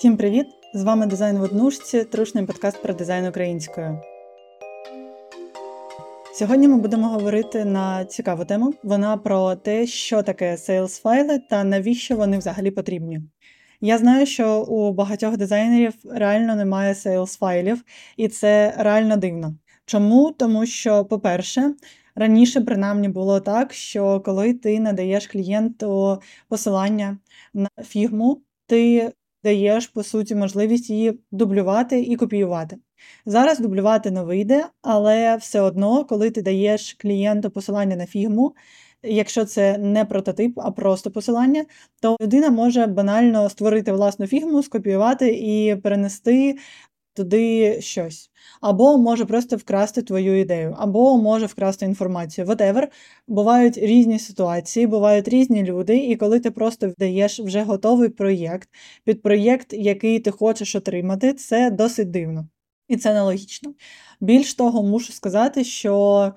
Всім привіт! З вами дизайн в однушці, трушний подкаст про дизайн українською. Сьогодні ми будемо говорити на цікаву тему. Вона про те, що таке sales файли та навіщо вони взагалі потрібні. Я знаю, що у багатьох дизайнерів реально немає sales файлів, і це реально дивно. Чому? Тому що, по-перше, раніше принаймні було так, що коли ти надаєш клієнту посилання на фігму, ти даєш, по суті, можливість її дублювати і копіювати. Зараз дублювати не вийде, але все одно, коли ти даєш клієнту посилання на фігму, якщо це не прототип, а просто посилання, то людина може банально створити власну фігму, скопіювати і перенести туди щось. Або може просто вкрасти твою ідею, або може вкрасти інформацію. Whatever. Бувають різні ситуації, бувають різні люди, і коли ти просто вдаєш вже готовий проєкт під проєкт, який ти хочеш отримати, це досить дивно. І це нелогічно. Більш того, мушу сказати, що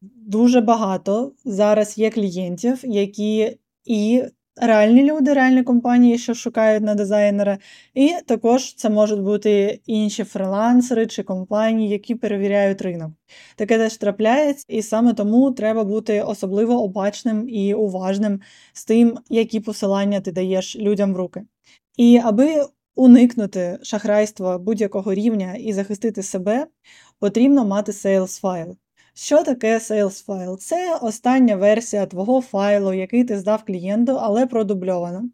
дуже багато зараз є клієнтів, які і реальні люди, реальні компанії, що шукають на дизайнера, і також це можуть бути інші фрилансери чи компанії, які перевіряють ринок. Таке теж трапляється, і саме тому треба бути особливо обачним і уважним з тим, які посилання ти даєш людям в руки. І аби уникнути шахрайства будь-якого рівня і захистити себе, потрібно мати sales файл. Що таке sales файл? Це остання версія твого файлу, який ти здав клієнту, але продубльована.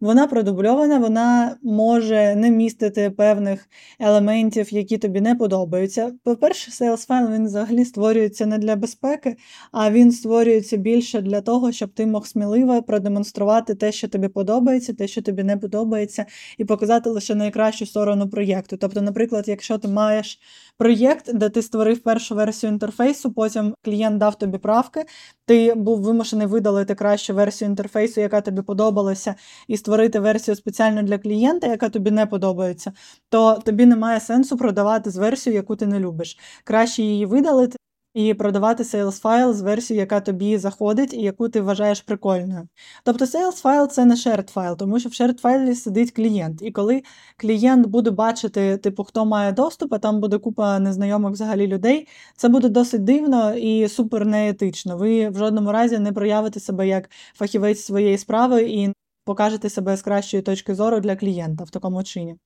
Вона продубльована, вона може не містити певних елементів, які тобі не подобаються. По-перше, sales файл він взагалі створюється не для безпеки, а він створюється більше для того, щоб ти мог сміливо продемонструвати те, що тобі подобається, те, що тобі не подобається, і показати лише найкращу сторону проєкту. Тобто, наприклад, якщо ти маєш проєкт, де ти створив першу версію інтерфейсу, потім клієнт дав тобі правки, ти був вимушений видалити кращу версію інтерфейсу, яка тобі подобалася, і створити версію спеціально для клієнта, яка тобі не подобається, то тобі немає сенсу продавати з версією, яку ти не любиш. Краще її видалити і продавати sales файл з версією, яка тобі заходить і яку ти вважаєш прикольною. Тобто sales файл це не shared файл, тому що в shared файлі сидить клієнт. І коли клієнт буде бачити, типу, хто має доступ, а там буде купа незнайомих взагалі людей, це буде досить дивно і супер неетично. Ви в жодному разі не проявите себе як фахівець своєї справи і покажете себе з кращої точки зору для клієнта в такому чині.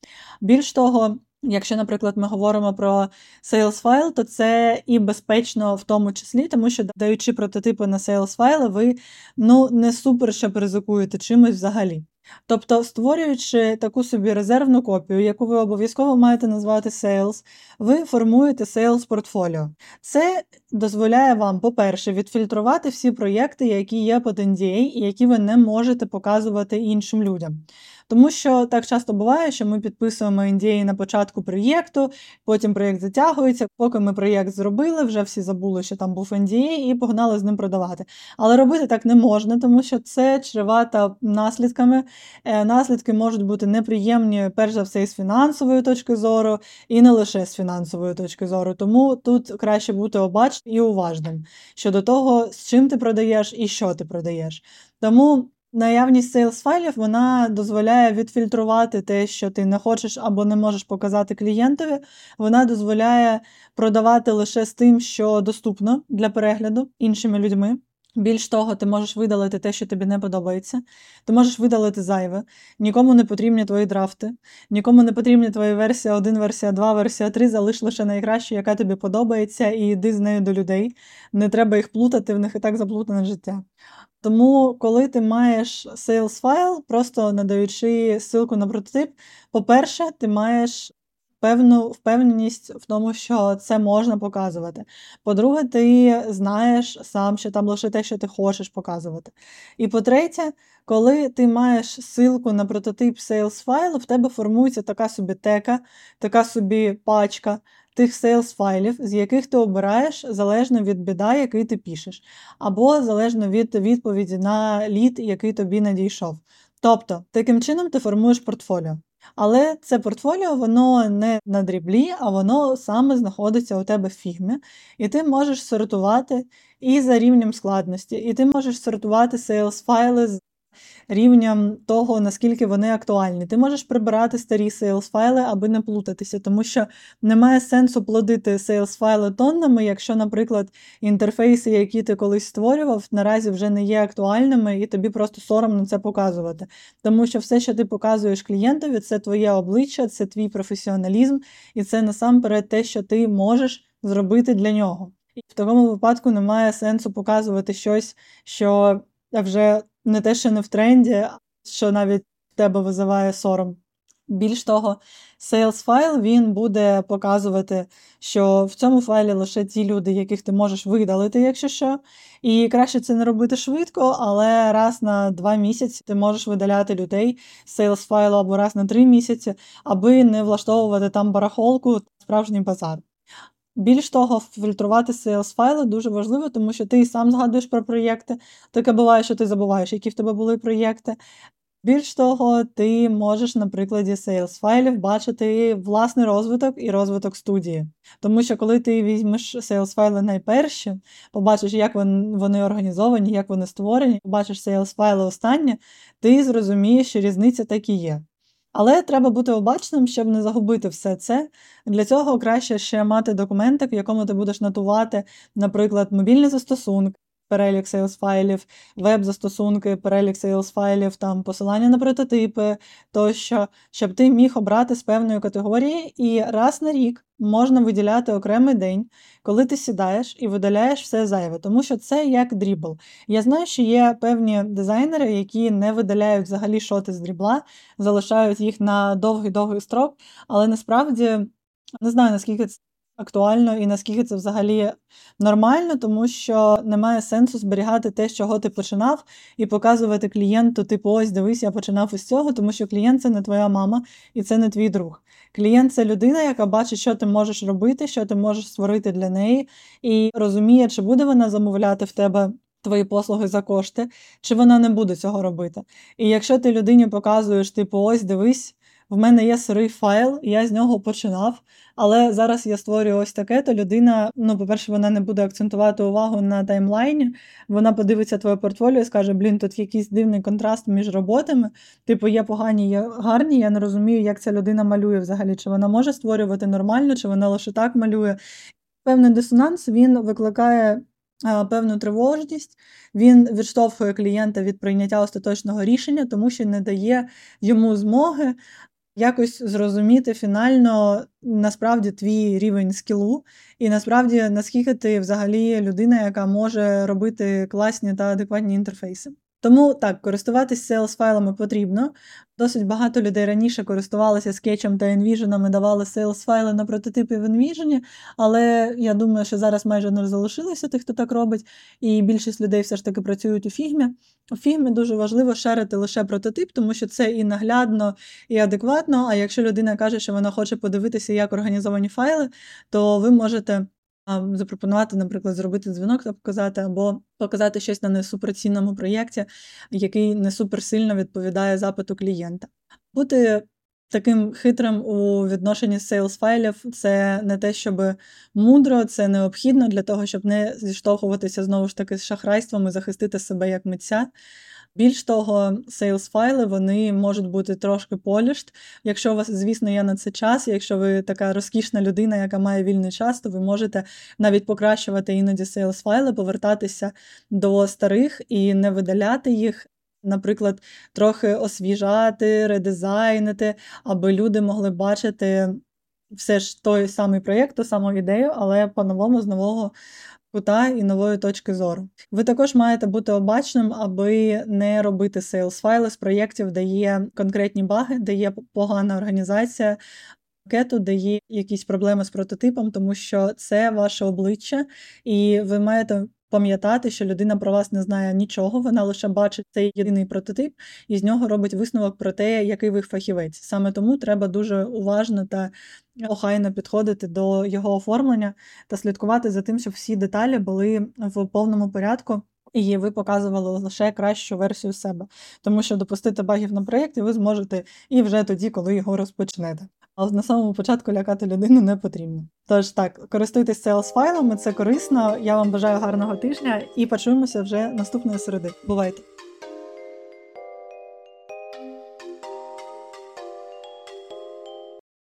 Більш того, Якщо, наприклад, ми говоримо про sales файл, то це і безпечно в тому числі, тому що даючи прототипи на sales файли, ви ну не супер ще ризикуєте чимось взагалі. Тобто, створюючи таку собі резервну копію, яку ви обов'язково маєте назвати Sales, ви формуєте Sales портфоліо. Це дозволяє вам, по-перше, відфільтрувати всі проєкти, які є під NDA і які ви не можете показувати іншим людям. Тому що так часто буває, що ми підписуємо NDA на початку проєкту, потім проєкт затягується, поки ми проєкт зробили, вже всі забули, що там був NDA, і погнали з ним продавати. Але робити так не можна, тому що це чревато наслідками. Е, наслідки можуть бути неприємні, перш за все, з фінансової точки зору, і не лише з фінансової точки зору. Тому тут краще бути обачним і уважним щодо того, з чим ти продаєш і що ти продаєш. Тому. Наявність sales файлів вона дозволяє відфільтрувати те, що ти не хочеш або не можеш показати клієнтові. Вона дозволяє продавати лише з тим, що доступно для перегляду іншими людьми. Більш того, ти можеш видалити те, що тобі не подобається. Ти можеш видалити зайве. Нікому не потрібні твої драфти, нікому не потрібні твої версія 1, версія 2, версія 3. Залиш лише найкращу, яка тобі подобається, і йди з нею до людей. Не треба їх плутати, в них і так заплутане життя. Тому, коли ти маєш sales файл, просто надаючи ссылку на прототип, по-перше, ти маєш певну впевненість в тому, що це можна показувати. По-друге, ти знаєш сам, що там лише те, що ти хочеш показувати. І по-третє, коли ти маєш ссылку на прототип sales файлу, в тебе формується така собі тека, така собі пачка тих sales файлів, з яких ти обираєш залежно від біда, який ти пишеш, або залежно від відповіді на лід, який тобі надійшов. Тобто, таким чином ти формуєш портфоліо. Але це портфоліо, воно не на дріблі, а воно саме знаходиться у тебе в фігмі, і ти можеш сортувати і за рівнем складності, і ти можеш сортувати sales файли рівнем того, наскільки вони актуальні. Ти можеш прибирати старі sales файли, аби не плутатися, тому що немає сенсу плодити sales файли тоннами, якщо, наприклад, інтерфейси, які ти колись створював, наразі вже не є актуальними, і тобі просто соромно це показувати. Тому що все, що ти показуєш клієнтові, це твоє обличчя, це твій професіоналізм, і це насамперед те, що ти можеш зробити для нього. В такому випадку немає сенсу показувати щось, що вже не те, що не в тренді, що навіть в тебе визиває сором. Більш того, sales файл він буде показувати, що в цьому файлі лише ті люди, яких ти можеш видалити, якщо що. І краще це не робити швидко, але раз на два місяці ти можеш видаляти людей з sales файлу або раз на три місяці, аби не влаштовувати там барахолку, справжній базар. Більш того, фільтрувати sales файли дуже важливо, тому що ти і сам згадуєш про проєкти. Таке буває, що ти забуваєш, які в тебе були проєкти. Більш того, ти можеш на прикладі sales файлів бачити власний розвиток і розвиток студії. Тому що коли ти візьмеш sales файли найперші, побачиш, як вони організовані, як вони створені, побачиш sales файли останні, ти зрозумієш, що різниця так і є. Але треба бути обачним, щоб не загубити все це. Для цього краще ще мати документик, в якому ти будеш нотувати, наприклад, мобільні застосунки, перелік sales файлів, веб-застосунки, перелік sales файлів, там посилання на прототипи тощо, щоб ти міг обрати з певної категорії, і раз на рік можна виділяти окремий день, коли ти сідаєш і видаляєш все зайве, тому що це як дрібл. Я знаю, що є певні дизайнери, які не видаляють взагалі шоти з дрібла, залишають їх на довгий-довгий строк, але насправді не знаю, наскільки актуально і наскільки це взагалі нормально, тому що немає сенсу зберігати те, з чого ти починав, і показувати клієнту, типу, ось дивись, я починав із цього, тому що клієнт це не твоя мама і це не твій друг. Клієнт це людина, яка бачить, що ти можеш робити, що ти можеш створити для неї, і розуміє, чи буде вона замовляти в тебе. Твої послуги за кошти, чи вона не буде цього робити. І якщо ти людині показуєш, типу, ось дивись, в мене є сирий файл, я з нього починав. Але зараз я створюю ось таке, то людина, ну, по-перше, вона не буде акцентувати увагу на таймлайні. Вона подивиться твоє портфоліо і скаже: Блін, тут якийсь дивний контраст між роботами. Типу, є погані, є гарні. Я не розумію, як ця людина малює взагалі. Чи вона може створювати нормально, чи вона лише так малює. Певний дисонанс він викликає. Певну тривожність, він відштовхує клієнта від прийняття остаточного рішення, тому що не дає йому змоги якось зрозуміти фінально насправді твій рівень скілу, і насправді наскільки ти взагалі людина, яка може робити класні та адекватні інтерфейси. Тому так, користуватись sales файлами потрібно. Досить багато людей раніше користувалися скетчем та Envision, давали sales файли на прототипи в Envision, але я думаю, що зараз майже не залишилося тих, хто так робить, і більшість людей все ж таки працюють у фігмі. У фігмі дуже важливо шерити лише прототип, тому що це і наглядно, і адекватно. А якщо людина каже, що вона хоче подивитися, як організовані файли, то ви можете запропонувати, наприклад, зробити дзвінок та показати, або показати щось на несуперцінному проєкті, який не суперсильно відповідає запиту клієнта. Бути таким хитрим у відношенні sales файлів це не те, щоб мудро, це необхідно для того, щоб не зіштовхуватися знову ж таки з шахрайством і захистити себе як митця. Більш того, sales файли вони можуть бути трошки полішт. Якщо у вас, звісно, є на це час, якщо ви така розкішна людина, яка має вільний час, то ви можете навіть покращувати іноді sales файли, повертатися до старих і не видаляти їх. Наприклад, трохи освіжати, редизайнити, аби люди могли бачити все ж той самий проєкт, ту саму ідею, але по-новому з нового кута і нової точки зору. Ви також маєте бути обачним, аби не робити sales файли з проєктів, де є конкретні баги, де є погана організація. Кету, де є якісь проблеми з прототипом, тому що це ваше обличчя, і ви маєте пам'ятати, що людина про вас не знає нічого, вона лише бачить цей єдиний прототип і з нього робить висновок про те, який ви фахівець. Саме тому треба дуже уважно та охайно підходити до його оформлення та слідкувати за тим, щоб всі деталі були в повному порядку. І ви показували лише кращу версію себе, тому що допустити багів на проєкті ви зможете і вже тоді, коли його розпочнете. Але на самому початку лякати людину не потрібно. Тож так, користуйтесь sales файлами, це корисно. Я вам бажаю гарного тижня і почуємося вже наступної середи. Бувайте!